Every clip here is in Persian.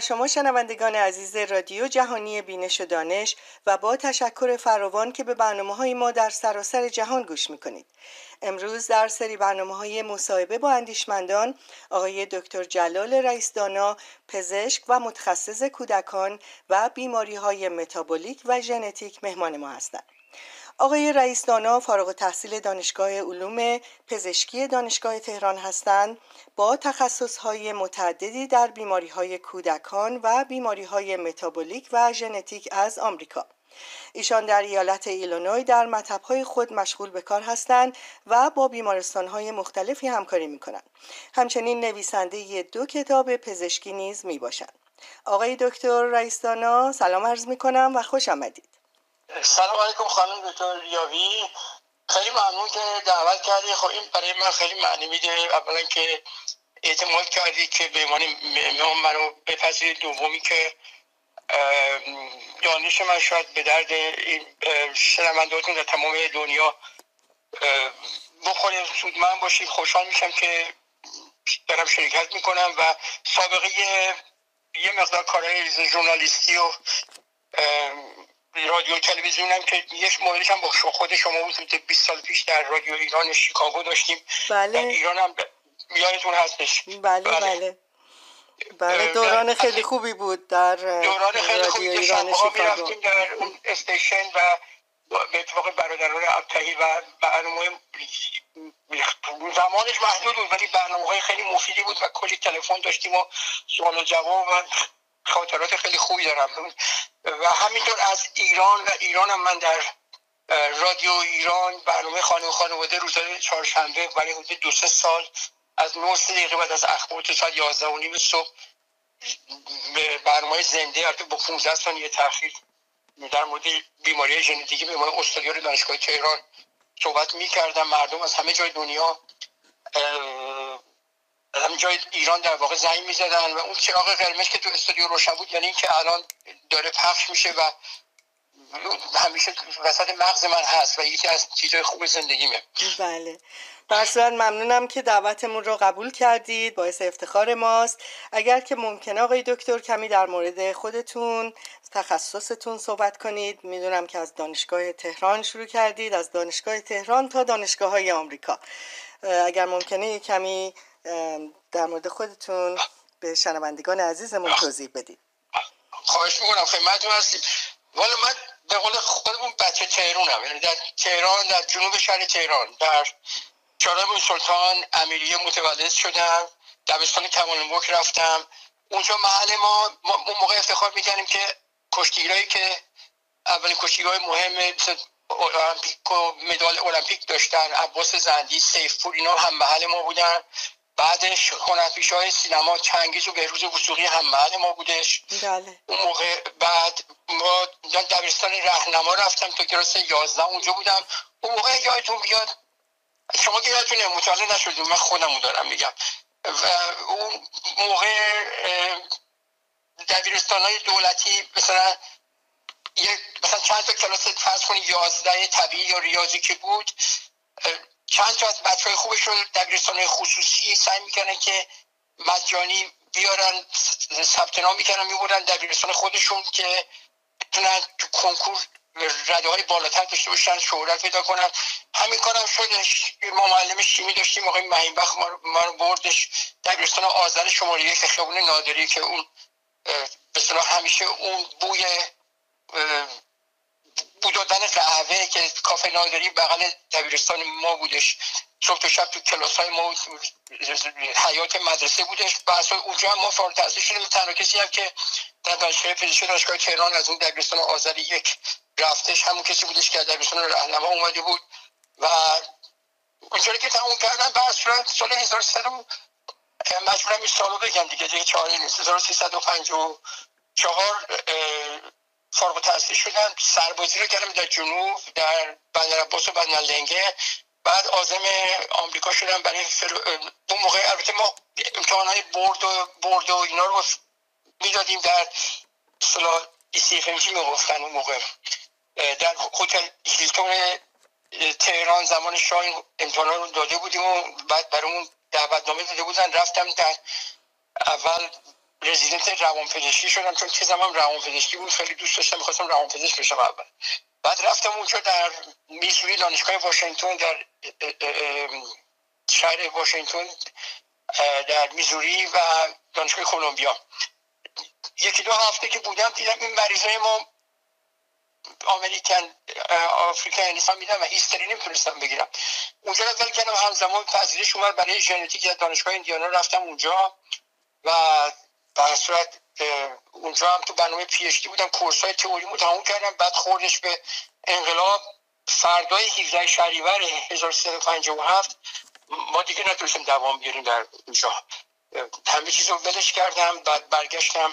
بر شما شنوندگان عزیز رادیو جهانی بینش و دانش و با تشکر فراوان که به برنامه های ما در سراسر جهان گوش می‌کنید. امروز در سری برنامه های مصاحبه با اندیشمندان آقای دکتر جلال رئیسدانا پزشک و متخصص کودکان و بیماری های متابولیک و ژنتیک مهمان ما هستند. آقای رئیس دانا فارغ تحصیل دانشگاه علوم پزشکی دانشگاه تهران هستند با های متعددی در بیماری های کودکان و بیماری های متابولیک و ژنتیک از آمریکا ایشان در ایالت ایلونوی در های خود مشغول به کار هستند و با های مختلفی همکاری می کنند. همچنین نویسنده دو کتاب پزشکی نیز می باشند. آقای دکتر رئیسدانا سلام عرض می کنم و خوش آمدید. سلام علیکم خانم دکتر یاوی خیلی ممنون که دعوت کردی. خب این برای من خیلی معنی میده. اولا که اعتماد کردی که به عنوان مهمان منو بپذیرید. دومی که دانش من شاید به درد این شنوندهاتون در تمام دنیا بخوره. من باشید خوشحال میشم که دارم شرکت می‌کنم و سابقه یه مقدار کارهای ژورنالیستی و رادیو تلویزیون هم که یک موردش هم با خود شما بود 20 سال پیش در رادیو ایران شیکاگو داشتیم. بله. در ایران هم یادتون هستش. بله بله, بله. بله دوران خیلی خوبی بود در دوران خیلی خوبی ایران شیکاگو. در اون استیشن و به اتفاق برادران ابتهی و برنامه زمانش محدود بود ولی برنامه های خیلی مفیدی بود و کلی تلفن داشتیم و سوال و جواب و خاطرات خیلی خوبی دارم. و همینطور از ایران و ایران هم من در رادیو ایران برنامه خانه و خانواده روزهای چهارشنبه برای حدود دو سه سال از 9 دقیقه بعد از اخبار تا ساعت 11 و نیم صبح به برنامه زنده البته با 15 ثانیه تاخیر در مورد بیماری ژنتیکی به عنوان استادیار دانشگاه تهران صحبت می‌کردم. مردم از همه جای دنیا از همین جای ایران در واقع زنگ می‌زدن و اون چراغ قرمز که تو استودیو روشن بود یعنی اینکه الان داره پخش میشه و همیشه وسط مغز من هست و یکی از چیزهای خوب زندگیمه. بله. برصورت ممنونم که دعوتمون رو قبول کردید. باعث افتخار ماست. اگر که ممکنه آقای دکتر کمی در مورد خودتون تخصصتون صحبت کنید. می‌دونم که از دانشگاه تهران شروع کردید از دانشگاه تهران تا دانشگاه های آمریکا اگر ممکنه کمی در مورد خودتون به شنوندگان عزیزمون توضیح بدید خواهش می‌کنم خدمتتون هستیم. والا من به قول خودمون بچه تهرونم یعنی در تهران در جنوب شهر تهران در چهارم سلطان امیریه متولد شدم دبستان کمال رفتم. اونجا محل ما, اون موقع افتخار می‌کنیم که کشتیگرایی که اولین کشتیگرای مهم مثل المپیک و مدال المپیک داشتن عباس زندی سیفپور اینا هم محل ما بودن. بعدش هنرپیشه های سینما چنگیز و بهروز وسوقی هم محل ما بودش. بله. اون موقع بعد ما دبیرستان رهنما رفتم تا کلاس 11 اونجا بودم. اون موقع یادتون بیاد شما که یادتونه مطالعه نشدیم. من خودمو دارم میگم. و اون موقع دبیرستان های دولتی مثلا مثلا چند تا کلاس فرض کنید 11 طبیعی یا ریاضی که بود چند تا از بچه های خوبش رو دبیرستان خصوصی سعی می‌کنن که مجانی بیارن ثبت نام می‌کنن می‌برن دبیرستان خودشون که بتونن تو کنکور رده های بالاتر داشته باشن شهرت پیدا کنن. همین کارم شدش. ما معلم شیمی داشتیم آقای مهیبخ ما رو بردش. دبیرستان آذر شماره یک خیابون نادری که اون به همیشه اون بوی بو دادن قهوه که کافه نادری بغل دبیرستان ما بودش. صبح تا شب تو کلاس های ما حیات مدرسه بودش. بحث اونجا هم ما فارغ تحصیل شدیم. تنها کسی هم که در دانشگاه پزشکی دانشگاه تهران از اون دبیرستان آذری یک رفتش همون کسی بودش که دبیرستان راهنما اومده بود. و اونجوری که تموم کردن بعد صورت سال 1300 مجبورم این سالو بگم دیگه دیگه چهاری نیست. 1354 فارغ تحصیل شدم سربازی رو کردم در جنوب در بندر عباس و بندر لنگه. بعد آزم آمریکا شدم برای فر... اون موقع البته ما امتحان های برد و, برد و اینا رو می‌دادیم در سلا سی می می‌گفتن اون موقع. در هتل هیلتون تهران زمان شاه امتحان رو داده بودیم و بعد برامون دعوتنامه داده بودن. رفتم در اول رزیدنت روان پزشکی شدم چون تزم هم روان پزشکی بود. خیلی دوست داشتم می‌خواستم روان پزشک بشم اول. بعد رفتم اونجا در میزوری دانشگاه واشنگتن در شهر واشنگتن در میزوری و دانشگاه کلمبیا. یکی دو هفته که بودم دیدم این مریضای ما آمریکن آفریکا نیستم میدم و هیستری نمی‌تونستم بگیرم. اونجا رو ول کردم همزمان پذیرش اومد. برای ژنتیک از دانشگاه ایندیانا رفتم اونجا و در صورت اونجا هم تو برنامه پی بودم کورس های تئوریمو تموم کردم بعد خوردش به انقلاب. فردای 17 شهریور 1357 ما دیگه نتونستیم دوام بیاریم در اونجا. همه چیز رو ولش کردم بعد برگشتم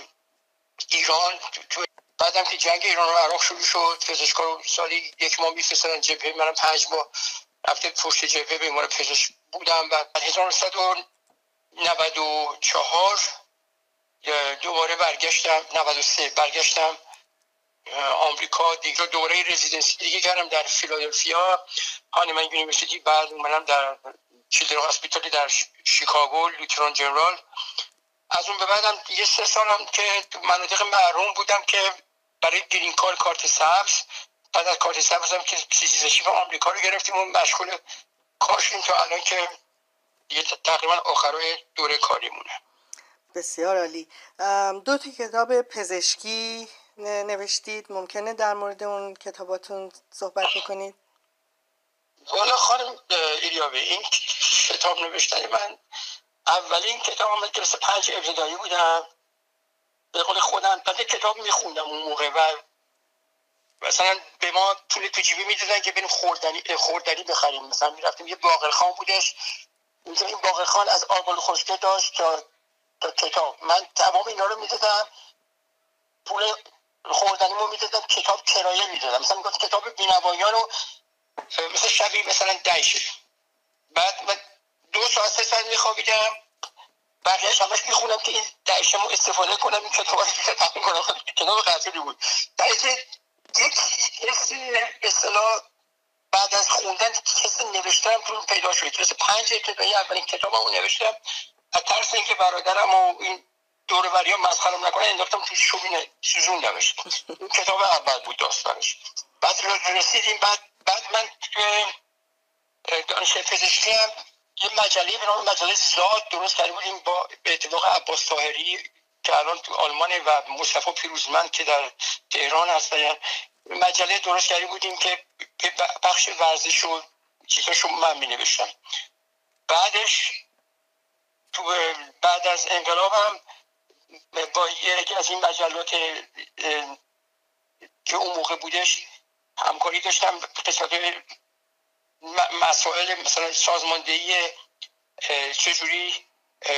ایران. تو بعدم که جنگ ایران و عراق شروع شد پزشکا رو سالی یک ماه میفرستادن جبهه منم پنج ماه رفته پشت جبهه به عنوان پزشک بودم. و 1994 دوباره برگشتم 93 برگشتم آمریکا دیگه دوره residency دیگه کردم در فیلادلفیا Hahnemann University بعد اومدم در Children Hospital ی در شیکاگو Lutheran General. از اون به بعدم یه سه سالم که تو مناطق محروم بودم که برای گرین کار کارت سبز بعد از کارت سبز هم که سیزیزشی و آمریکا رو گرفتیم و مشغول کارشیم تا الان که یه تقریبا آخرای دوره کاریمونه. بسیار عالی. دو تا کتاب پزشکی نوشتید. ممکنه در مورد اون کتاباتون صحبت بکنید؟ والا خانم ایریابه این کتاب نوشتن من اولین کتاب هم کلاس پنج ابتدایی بودم. به قول خودم بعد کتاب میخوندم اون موقع و مثلا به ما پول تو جیبی می‌دادن که بریم خوردنی خوردنی بخریم. مثلا می‌رفتیم یه باقرخان بودش. اونجا این باقرخان از آبال خشکه داشت تا, تا کتاب من تمام اینا رو می‌دادم پول خوردنیمو می‌دادم کتاب کرایه می‌دادم. مثلا می‌گفت کتاب بینوایان رو مثل شبی مثلا دهشه بعد من دو ساعت سه ساعت میخوابیدم. بقیهش همش می‌خونم که این دهشمو استفاده کنم این کتاب رو تقیم کنم. کتاب قطعی بود. در یک حس اصطلاح بعد از خوندن حس نوشتم تو پیدا شد. مثل پنج ابتدایی اولین کتابمو نوشتم. از ترس اینکه برادرم و این دور ها مسخرم نکنه انداختم تو شومینه سوزوندمش این کتاب اول بود داستانش. بعد رسیدیم بعد بعد من دانش پزشکی هم یه مجله به نام مجله زاد درست کرده بودیم با اتفاق عباس طاهری که الان تو آلمان و مصطفی پیروزمند که در تهران هستن مجله درست کرده بودیم که بخش ورزش و چیزاشو من می نوشتم بعدش تو بعد از انقلابم با یکی از این مجلات که اون موقع بودش همکاری داشتم قسمت مسائل مثلا سازماندهی چجوری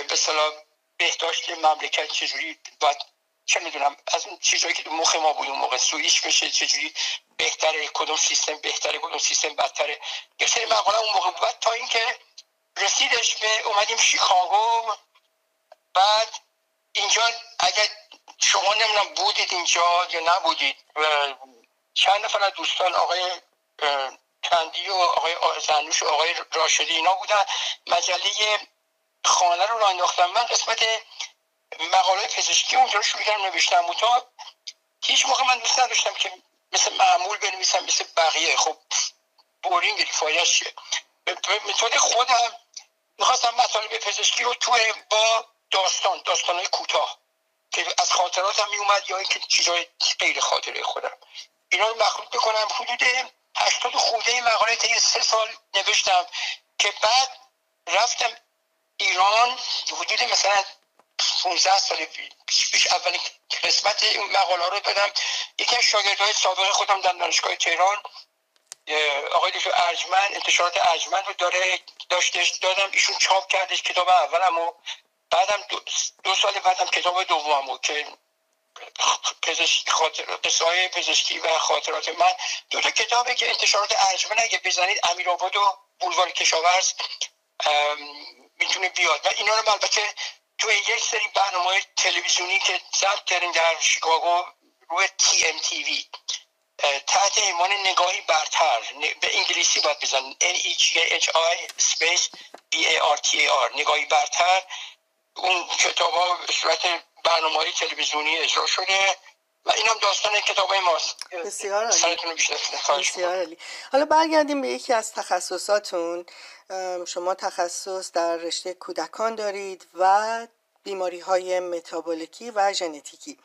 به صلاح بهداشت مملکت چجوری باید چه می‌دونم از اون چیزهایی که مخ ما بود اون موقع سویش بشه چجوری بهتره کدوم سیستم بهتره کدوم سیستم بدتره یه سری مقاله اون موقع بود. تا اینکه رسیدش به اومدیم شیکاگو. بعد اینجا اگر شما نمی‌دونم بودید اینجا یا نبودید چند نفر از دوستان آقای کندی و آقای زنوش و آقای راشدی اینا بودن. مجله خانه رو را انداختم من قسمت مقاله پزشکی اونجا رو شروع کردم نوشتم. و تا هیچ موقع من دوست نداشتم که مثل معمول بنویسم مثل بقیه. خب بورینگ فایش چیه؟ به متد خودم می‌خواستم مطالب پزشکی رو تو با داستان داستان های کوتاه که از خاطراتم میومد یا اینکه چیزای غیر خاطره خودم. اینا رو مخلوط بکنم حدود هشتاد خوده مقاله تا سه سال نوشتم که بعد رفتم ایران. حدود مثلا 15 سال پیش اولین قسمت این مقاله رو دادم. یکی از شاگردهای سابق خودم در دانشگاه تهران. آقای دکتر ارجمند انتشارات ارجمند رو داره داشتش دادم ایشون چاپ کردش کتاب اولم و بعدم دو, دو سال بعدم کتاب دومم که پزشکی خاطر پزشکی و خاطرات من دو تا کتابی که انتشارات ارجمند اگه بزنید امیر آباد و بولوار کشاورز می‌تونه بیاد. و اینا رو البته تو یک سری برنامه تلویزیونی که ضبط کردیم در شیکاگو روی تی ام تی وی تحت ایمان نگاهی برتر. به انگلیسی باید بزن. N E G H I space B A R T A R. نگاهی برتر. اون کتاب ها به صورت برنامه های تلویزیونی اجرا شده و این هم داستان کتاب های ماست. بسیار عالی. بسیار عالی. حالا برگردیم به یکی از تخصصاتون. شما تخصص در رشته کودکان دارید و بیماری های متابولیکی و ژنتیکی.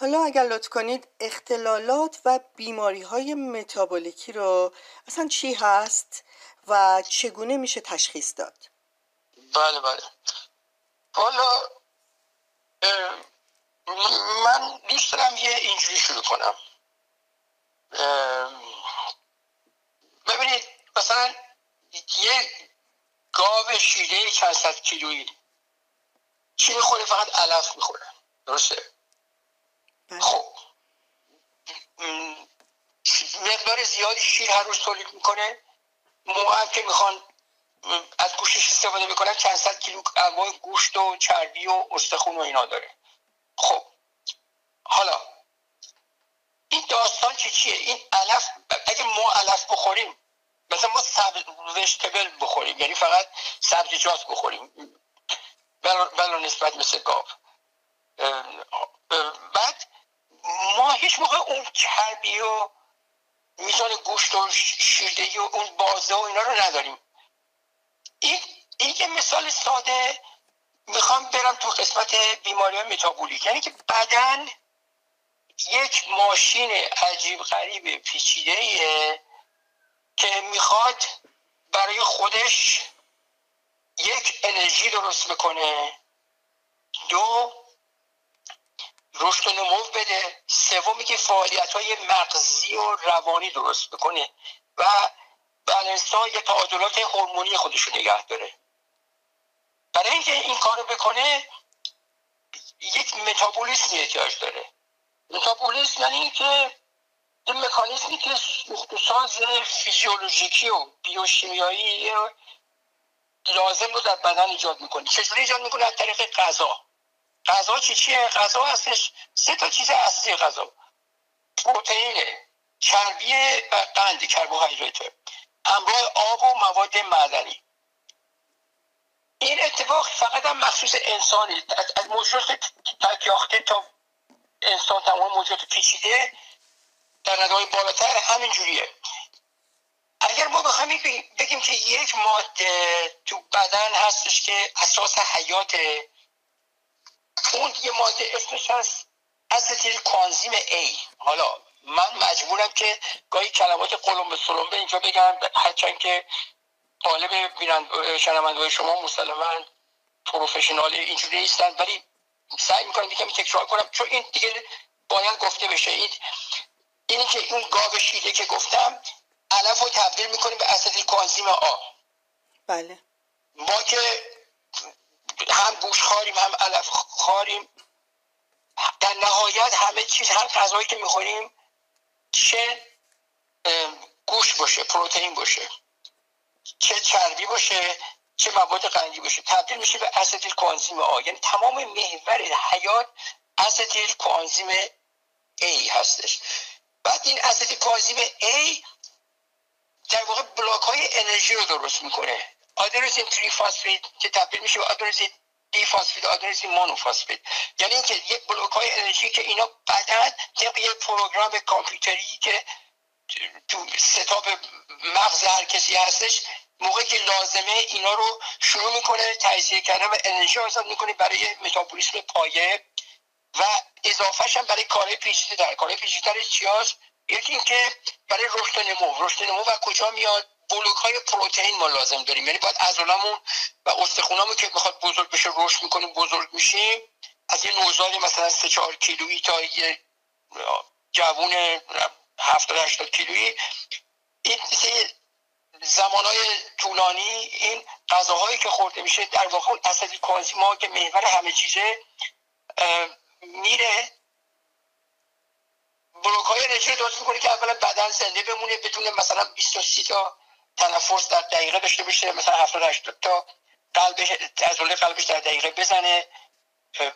حالا اگر لطف کنید اختلالات و بیماری های متابولیکی رو اصلا چی هست و چگونه میشه تشخیص داد؟ بله بله. حالا من دوست دارم یه اینجوری شروع کنم. ببینید مثلا یه گاو شیره چند صد کیلویی چی می‌خوره؟ فقط علف می‌خوره. درسته؟ بله. خب. مقدار زیادی شیر هر روز تولید می‌کنه. موقع که می‌خوان از گوشش استفاده می‌کنن چند صد کیلو انواع گوشت و چربی و استخون و اینا داره. خب. حالا این داستان چی چیه؟ این علف اگه ما علف بخوریم مثلا ما سبز وشتبل بخوریم یعنی فقط سبزیجات بخوریم. بلا نسبت مثل گاو بعد ما هیچ موقع اون چربی و میزان گوشت و شیردهی و اون بازه و اینا رو نداریم. این, این یه مثال ساده. می‌خوام برم تو قسمت بیماری متابولیک. یعنی که بدن یک ماشین عجیب غریب پیچیده که می‌خواد برای خودش یک انرژی درست بکنه دو رشد نمو بده. سومی که فعالیت های مغزی و روانی درست بکنه و بلنسا یه تعادلات هورمونی خودش رو نگه داره. برای اینکه این کارو بکنه یک متابولیسم احتیاج داره. متابولیسم یعنی اینکه این مکانیزمی که ساز فیزیولوژیکی و بیوشیمیایی لازم رو در بدن ایجاد می‌کنه چجوری ایجاد می‌کنه از طریق غذا. غذا چی چیه؟ غذا هستش. سه تا چیز اصلی غذا. پروتئین چربی و قند کربوهیدرات. همراه آب و مواد معدنی. این اتفاق فقط هم مخصوص انسانی از موجودات تکیاخته تا انسان تمام موجودات پیچیده در ندای بالاتر همین جوریه. اگر ما بخوایم بگیم که یک ماده تو بدن هستش که اساس حیات اون یه ماده اسمش هست اسیتیل کوانزیم A. حالا من مجبورم که گاهی کلمات قلم به سلم به اینجا بگم هرچند که طالب بینند شنونده شما مسلما پروفشنال اینجوری نیستن ولی سعی می‌کنم دیگه تکرار کنم چون این دیگه باید گفته بشه. این اینی که این گاو شیده که گفتم علف رو تبدیل می‌کنیم به اسید کوانزیم آ. بله. ما که هم گوش خاریم هم علف خاریم در نهایت همه چیز هر غذایی که می‌خوریم چه گوش باشه پروتئین باشه چه چربی باشه چه مواد قندی باشه. تبدیل میشه به استیل کوانزیم آ. یعنی تمام محور حیات استیل کوانزیم A هستش. بعد این استیل کوانزیم A در واقع بلاک های انرژی رو درست می‌کنه. آدرسین تری فاسفید که تبدیل میشه به آدرسین دی فاسفید آدرسین مونوفاسفید یعنی اینکه یک بلوک های انرژی که اینا بعدا طبق یک پروگرام کامپیوتری که تو ستاب مغز هر کسی هستش موقعی که لازمه اینا رو شروع می‌کنه تجزیه کردن و انرژی آزاد می‌کنه برای متابولیسم پایه و اضافهش هم برای کارهای پیچیده در کارهای پیچیده چی هست؟ یکی اینکه برای رشد نمو. رشد نمو و کجا میاد؟ بلوک های پروتئین ما لازم داریم. یعنی باید عضلامون و استخونامون که می‌خواد بزرگ بشه رشد می‌کنیم بزرگ میشیم. از یه نوزاد مثلا 3 4 کیلویی تا یه جوون 70 80 کیلویی. این زمانهای طولانی این غذاهایی که خورده میشه در واقع اسید ما که محور همه چیزه میره بلوک های انرژی درست می‌کنه که اولا بدن زنده بمونه بتونه مثلا 23 تا تنفس در دقیقه داشته باشه مثلا 70 80 تا قلبش عضله قلبش در دقیقه بزنه.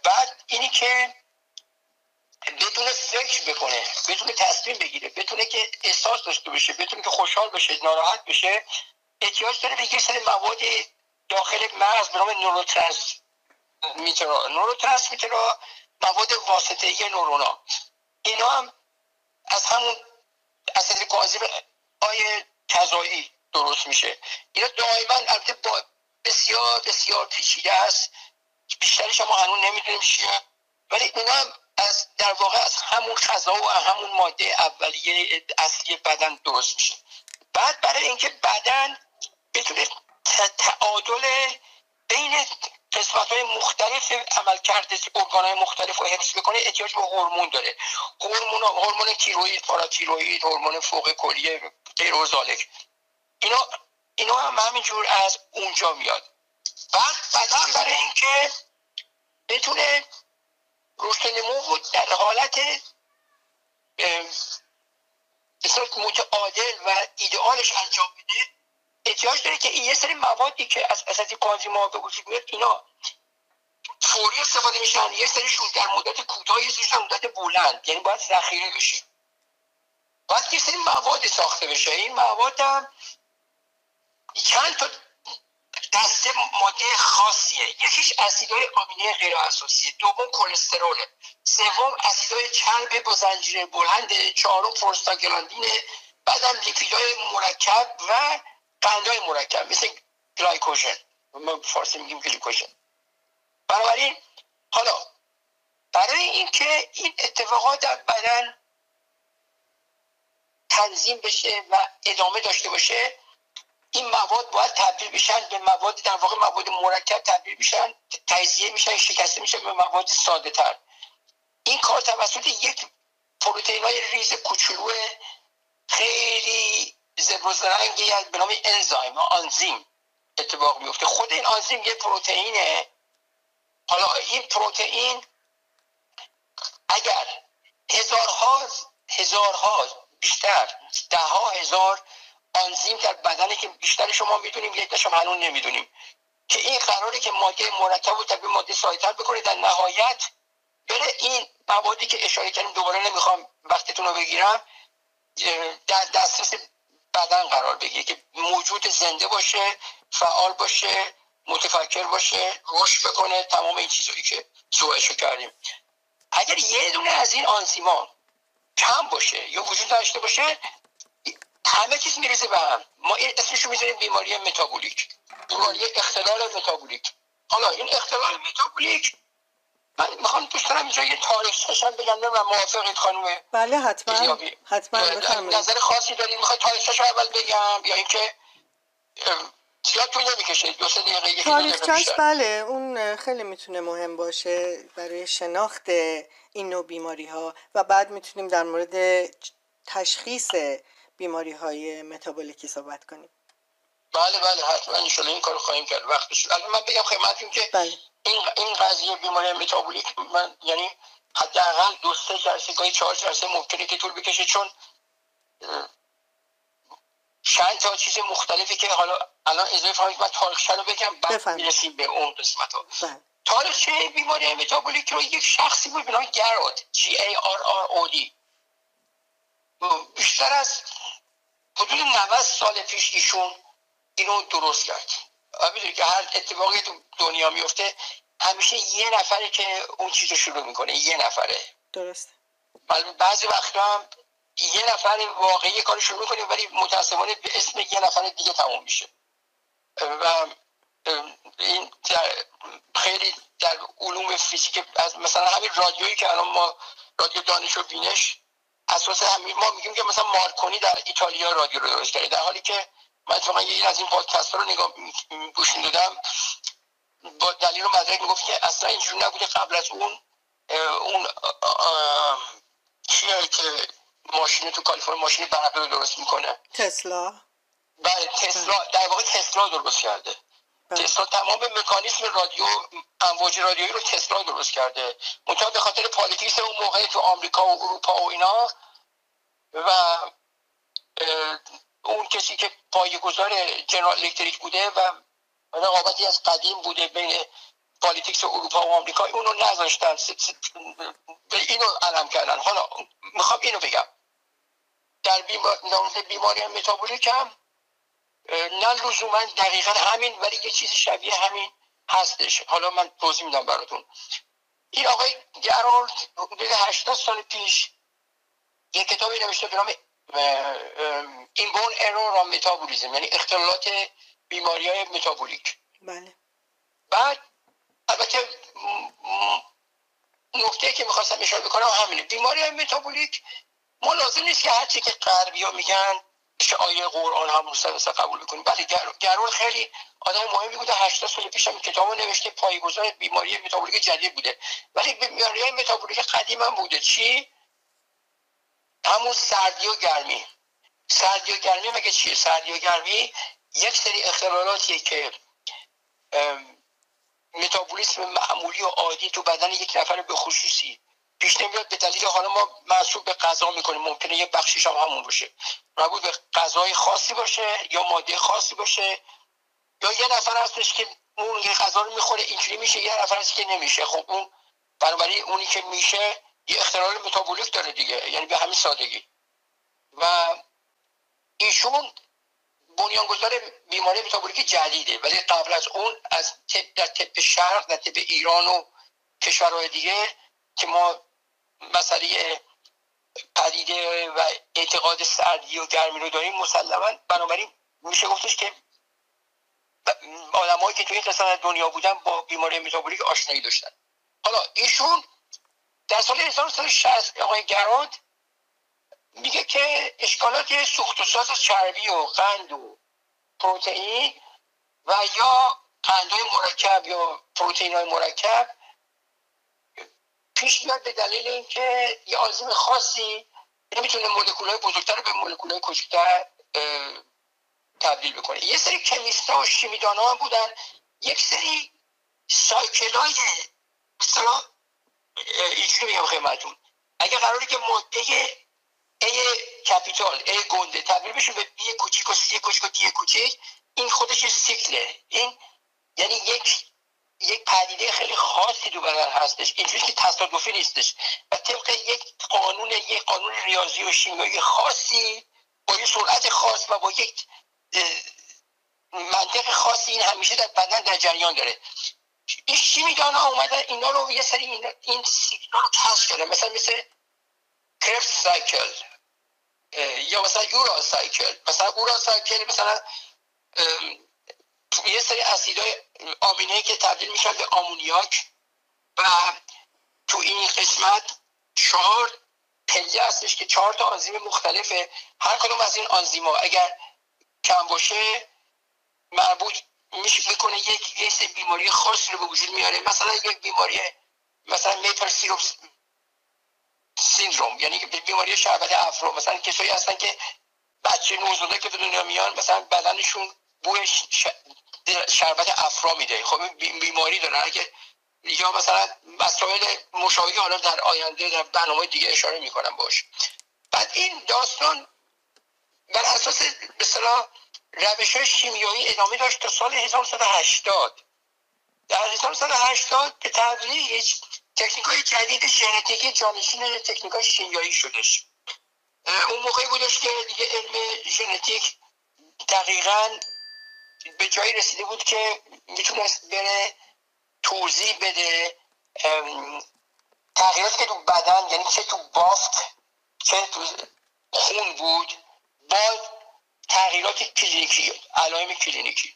بعد اینی که بتونه فکر بکنه بتونه تصمیم بگیره بتونه که احساس داشته باشه بتونه که خوشحال بشه ناراحت بشه احتیاج داره به یه سری مواد داخل مغز به نام نوروترانسمیترها نوروترانسمیترها مواد واسطه نورونا. اینا هم از همون اسید کاذب های تزایی درست میشه. اینا دائما البته با بسیار بسیار پیچیده است. بیشترش ما هنوز نمی‌دونیم چیه. ولی اونا هم از در واقع از همون غذا و همون ماده اولیه اصلی بدن درست میشه. بعد برای اینکه بدن بتونه تعادل بین قسمت های مختلف عمل کرده ارگان های مختلف رو حفظ بکنه احتیاج به هورمون داره. هورمون هورمون تیروئید پاراتیروئید هورمون فوق کلیه غیر و اینا اینا هم همینجور از اونجا میاد. بعد بدن برای اینکه بتونه رشد نمو در حالت متعادل و ایدئالش انجام بده احتیاج داره که این یه سری موادی که از اساسی ها به وجود میاد اینا فوری استفاده میشن یه سریشون در مدت کوتاه یه سریشون مدت بلند یعنی باید ذخیره بشه. باید یه سری موادی ساخته بشه. این مواد هم چند تا دسته ماده خاصیه. یکیش اسیدهای آمینه غیر اساسیه دوم کلستروله سوم اسیدهای چرب با زنجیره بلند چهارم فورستاگلاندینه بعدم لیپیدهای مرکب و قندهای مرکب مثل گلایکوژن. ما فارسی میگیم گلیکوژن. بنابراین حالا برای اینکه این اتفاقات در بدن تنظیم بشه و ادامه داشته باشه این مواد باید تبدیل بشن به مواد در واقع مواد مرکب تبدیل بشن تجزیه میشن شکسته میشن به مواد ساده تر این کار توسط یک پروتئین های ریز کوچولو خیلی زبرزرنگی به نام انزایم آنزیم اتفاق میفته. خود این آنزیم یه پروتئینه. حالا این پروتئین اگر هزارها هزارها بیشتر ده ها هزار آنزیم در بدنه که بیشتر شما می‌دونیم یک شما هنون نمی‌دونیم. که این قراره که ماده مرکب و تبدیل ماده سایتر بکنه در نهایت بره این موادی که اشاره کردیم دوباره نمی‌خوام وقتتون رو بگیرم در دسترس بدن قرار بگیره که موجود زنده باشه فعال باشه متفکر باشه رشد بکنه تمام این چیزهایی که صحبتشو کردیم. اگر یه دونه از این آنزیمان کم باشه یا وجود داشته باشه همه چیز میریزه به هم. ما اسمشو می‌ذاریم بیماری متابولیک. بیماری اختلال متابولیک. حالا این اختلال متابولیک من می‌خوام دوست دارم اینجا یه تاریخش هم بگم نه موافقید خانم بله حتما. حتما نظر خاصی دارید می‌خواد تاریخش اول بگم یا اینکه زیاد طول نمی‌کشه دو سه دقیقه تاریخچش بله اون خیلی می‌تونه مهم باشه برای شناخت این نوع بیماری ها و بعد می‌تونیم در مورد تشخیص بیماری های متابولیکی صحبت کنیم. بله بله حتما انشالله این کار خواهیم کرد. وقتش الان من بگم خدمتتون که بله. این این قضیه بیماری متابولیک من یعنی حداقل دو سه جلسه گاهی چهار جلسه ممکنه که طول بکشه چون چند تا چیز مختلفی که حالا الان اضافه فهمید من تاریخ رو بگم بعد می‌رسیم به اون قسمت ها بله. تاریخچه بیماری متابولیک رو یک شخصی بود به نام گراد G A R R O D. بیشتر از حدود 90 سال پیش ایشون اینو درست کرد. می‌دونی که هر اتفاقی تو دنیا میفته همیشه یه نفره که اون چیز رو شروع می‌کنه یه نفره. درست بعضی وقتا هم یه نفر واقعی کار شروع می‌کنه ولی متاسفانه به اسم یه نفر دیگه تموم میشه. و این در خیلی در علوم فیزیک از مثلا همین رادیویی که الان ما رادیو دانش و بینش اساس همین ما میگیم که مثلا مارکونی در ایتالیا رادیو رو درست کرده در حالی که من اتفاقا یه از این پادکست رو نگاه گوش دادم با دلیل و مدرک می‌گفت که اصلا اینجور نبوده قبل از اون اون چیه که ماشین تو کالیفرنیا ماشین برقی رو درست می‌کنه؟ تسلا. بله تسلا در واقع تسلا درست کرده. بله. تسلا تمام مکانیسم رادیو امواج رادیویی رو تسلا درست کرده. منتها به خاطر politics اون موقع تو آمریکا و اروپا و اینا و اون کسی که پایه‌گذار General Electric بوده و رقابتی از قدیم بوده بین politics اروپا و آمریکا اونو نذاشتن. به اینو علم کردن. حالا می‌خوام اینو بگم. در بیماری متابولیک هم نه لزوما دقیقا همین ولی یه چیزی شبیه همین هستش. حالا من توضیح میدم براتون. این آقای گرارد حدود 80 سال پیش یک کتابی نوشته به نام این بون ارور متابولیزم یعنی اختلالات بیماری های متابولیک. بله. بعد البته نکته که می‌خواستم اشاره بکنم همینه. بیماری های متابولیک ما لازم نیست که هرچی که غربی ها میگن آیه قرآن هم مستقصه قبول بکنیم. بله گرون خیلی آدم مهمی بوده. 80 سال پیش هم کتابو نوشته پایگذار بیماری متابولیک جدید بوده. ولی بیماری های متابولیک قدیم هم بوده. چی؟ همون سردی و گرمی. سردی و گرمی مگه چیه؟ سردی و گرمی یک سری اختلالاتیه که متابولیسم معمولی و عادی تو بدن یک نفر به خصوصی. پیش نمیاد به دلیل حالا ما محسوب به غذا می‌کنیم. ممکنه یه بخشیش هم همون باشه. مربوط به غذای خاصی باشه یا ماده خاصی باشه. یا یه نفر هستش که اون یه غذا رو می‌خوره اینجوری میشه. یه نفر هست که نمیشه. خب اون بنابراین اونی که میشه یه اختلال متابولیک داره دیگه یعنی به همین سادگی. و ایشون بنیانگذار بیماری متابولیک جدیده ولی قبل از اون از طب در طب شرق در طب ایران و کشورهای دیگه که ما مسئله پدیده و اعتقاد سردی و گرمی رو داریم مسلما بنابراین میشه گفتش که آدمایی که توی این قسمت دنیا بودن با بیماری متابولیک آشنایی داشتن. حالا ایشون در سال 1960 آقای گراد میگه که اشکالات سوخت و ساز چربی و قند و پروتئین و یا قندهای مرکب یا پروتئین های مرکب پیش میاد به دلیل اینکه یه آزیم خاصی نمی‌تونه مولکول های بزرگتر به مولکول های کوچکتر تبدیل بکنه. یه سری کمیست و شیمیدان ها بودن. یک سری سایکل های اینجوری میگم خدمتتون اگه قراری که ماده ای کپیتال ای گنده تبدیل بشه به بی کوچیک و سی کوچیک و دی کوچیک این خودش سیکله. این یعنی یک یک پدیده خیلی خاصی دو بدن هستش. اینجوری که تصادفی نیستش. و طبق یک قانون یک قانون ریاضی و شیمیایی خاصی با یک سرعت خاص و با یک منطق خاصی این همیشه در بدن در جریان داره. این شیمیدان ها اومدن اینا رو یه سری این, این سیگنال رو کشف کردن مثلا مثل کرفت سایکل یا مثلا اورا سایکل. مثلا اورا سایکل مثلا یه سری اسیدهای آمینه که تبدیل میشن به آمونیاک و تو این قسمت چهار پله هستش که چهار تا آنزیم مختلفه. هر کدوم از این آنزیما اگر کم باشه مربوط می‌کنه یک یک بیماری خاصی رو به وجود میاره. مثلا یک بیماری مثلا میپر سیروپ سیندروم یعنی بیماری شربت افرو مثلا کسایی هستن که بچه نوزاده که به دنیا میان مثلا بدنشون بوی شربت افرا میده. خب بیماری دارن اگه یا مثلا مسائل مشابهی حالا در آینده در برنامه دیگه اشاره می‌کنم باش. بعد این داستان بر اساس مثلا روش های شیمیایی ادامه داشت تا سال 1980 در 1980 به تدریج تکنیک های جدید ژنتیکی جانشین تکنیک های شیمیایی شدش. اون موقعی بودش که دیگه علم ژنتیک دقیقا به جایی رسیده بود که می‌تونست بره توضیح بده تغییراتی که تو بدن یعنی چه تو بافت چه تو خون بود با تغییرات کلینیکی علائم کلینیکی.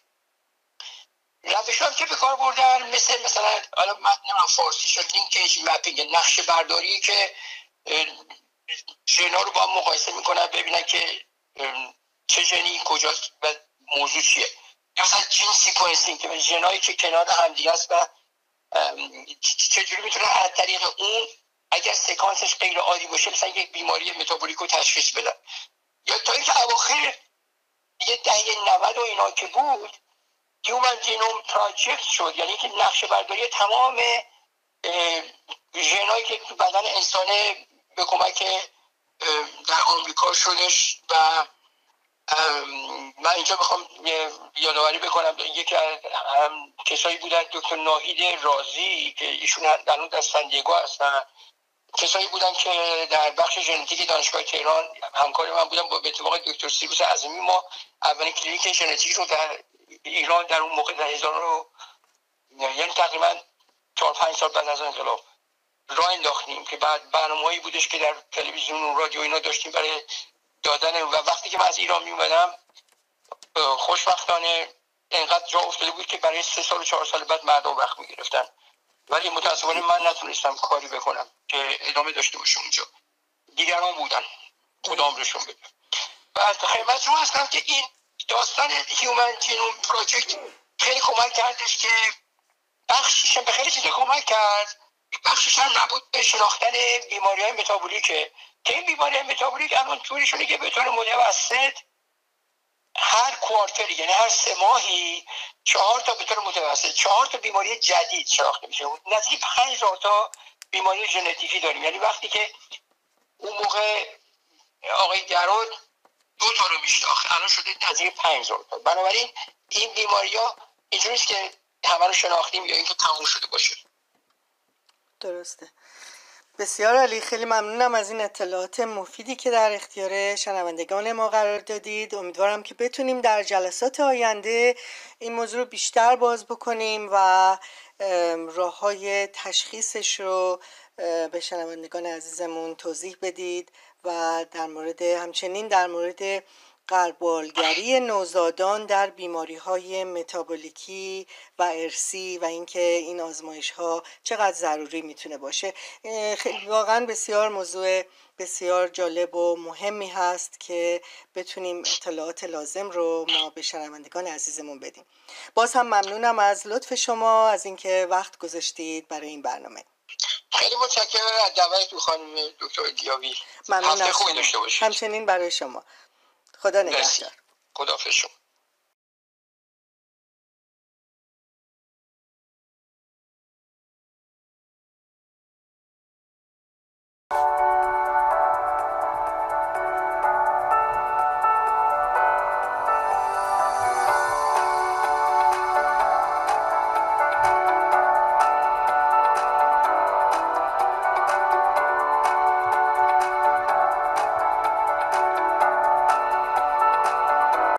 روش هم که به کار بردن مثل مثلا حالا من فارسی شد linkage mapping نقش برداری که ژنا رو با مقایسه می‌کنن ببینن که چه ژنی کجاست و موضوع چیه. مثلا gene sequencing که ژنایی که کنار همدیگه است و چجوری می‌تونه از طریق اون اگر sequence ش غیر عادی باشه مثلا یک بیماری متابولیک رو تشخیص بدن. یا تا اینکه اواخر یه دهه 90 و اینا که بود هیومن جینوم پراجکت شد. یعنی که نقشه برداری تمام ژنایی که تو بدن انسان به کمک در آمریکا شدش و من اینجا بخوام یادآوری بکنم. یکی از کسایی بودن دکتر ناهید رازی که ایشون در در سندیگو هستن. کسایی بودن که در بخش ژنتیک دانشگاه تهران همکار من بودن با اتفاق دکتر سیروس عظیمی ما اولین کلینیک ژنتیک رو در ایران در اون موقع در هزار رو یعنی تقریبا چهار پنج سال بعد از انقلاب راه انداختیم که بعد برنامه‌ای بودش که در تلویزیون و رادیو اینا داشتیم برای دادن و وقتی که من از ایران میومدم خوشبختانه انقدر جا افتاده بود که برای سه سال و چهار سال بعد مردم وقت می‌گرفتن. ولی متاسفانه من نتونستم کاری بکنم که ادامه داشته باشه اونجا. دیگران بودن. خدا عمرشون بده. و خدمت رو هستم که این داستان هیومن جینوم پروژکت خیلی کمک کردش که بخشیش به خیلی چیز کمک کرد. بخشش هم نبود به شناختن بیماری های متابولیکه که این بیماری های متابولیک الان طوریشونه که به طور متوسط هر کوارتر یعنی هر سه ماهی چهار تا به طور متوسط چهار تا بیماری جدید شناخته میشه. نزدیک پنج تا بیماری ژنتیکی داریم. یعنی وقتی که اون موقع آقای درود دو تا رو میشناخت الان شده نزدیک پنج تا. بنابراین این بیماری ها اینجوریست که همه رو شناختیم یا اینکه تموم شده باشه. درسته. بسیار علی خیلی ممنونم از این اطلاعات مفیدی که در اختیار شنوندگان ما قرار دادید. امیدوارم که بتونیم در جلسات آینده این موضوع رو بیشتر باز بکنیم و راه های تشخیصش رو به شنوندگان عزیزمون توضیح بدید و در مورد همچنین در مورد قربالگری نوزادان در بیماری های متابولیکی و ارسی و اینکه این آزمایش ها چقدر ضروری می‌تونه باشه. خیلی واقعا بسیار موضوع بسیار جالب و مهمی هست که بتونیم اطلاعات لازم رو ما به شنوندگان عزیزمون بدیم. باز هم ممنونم از لطف شما از اینکه وقت گذاشتید برای این برنامه. خیلی متشکرم از دعوتتون خانم دکتر دیاوی ممنون از شما. همچنین برای شما. خدا نگهدار. خدا شما.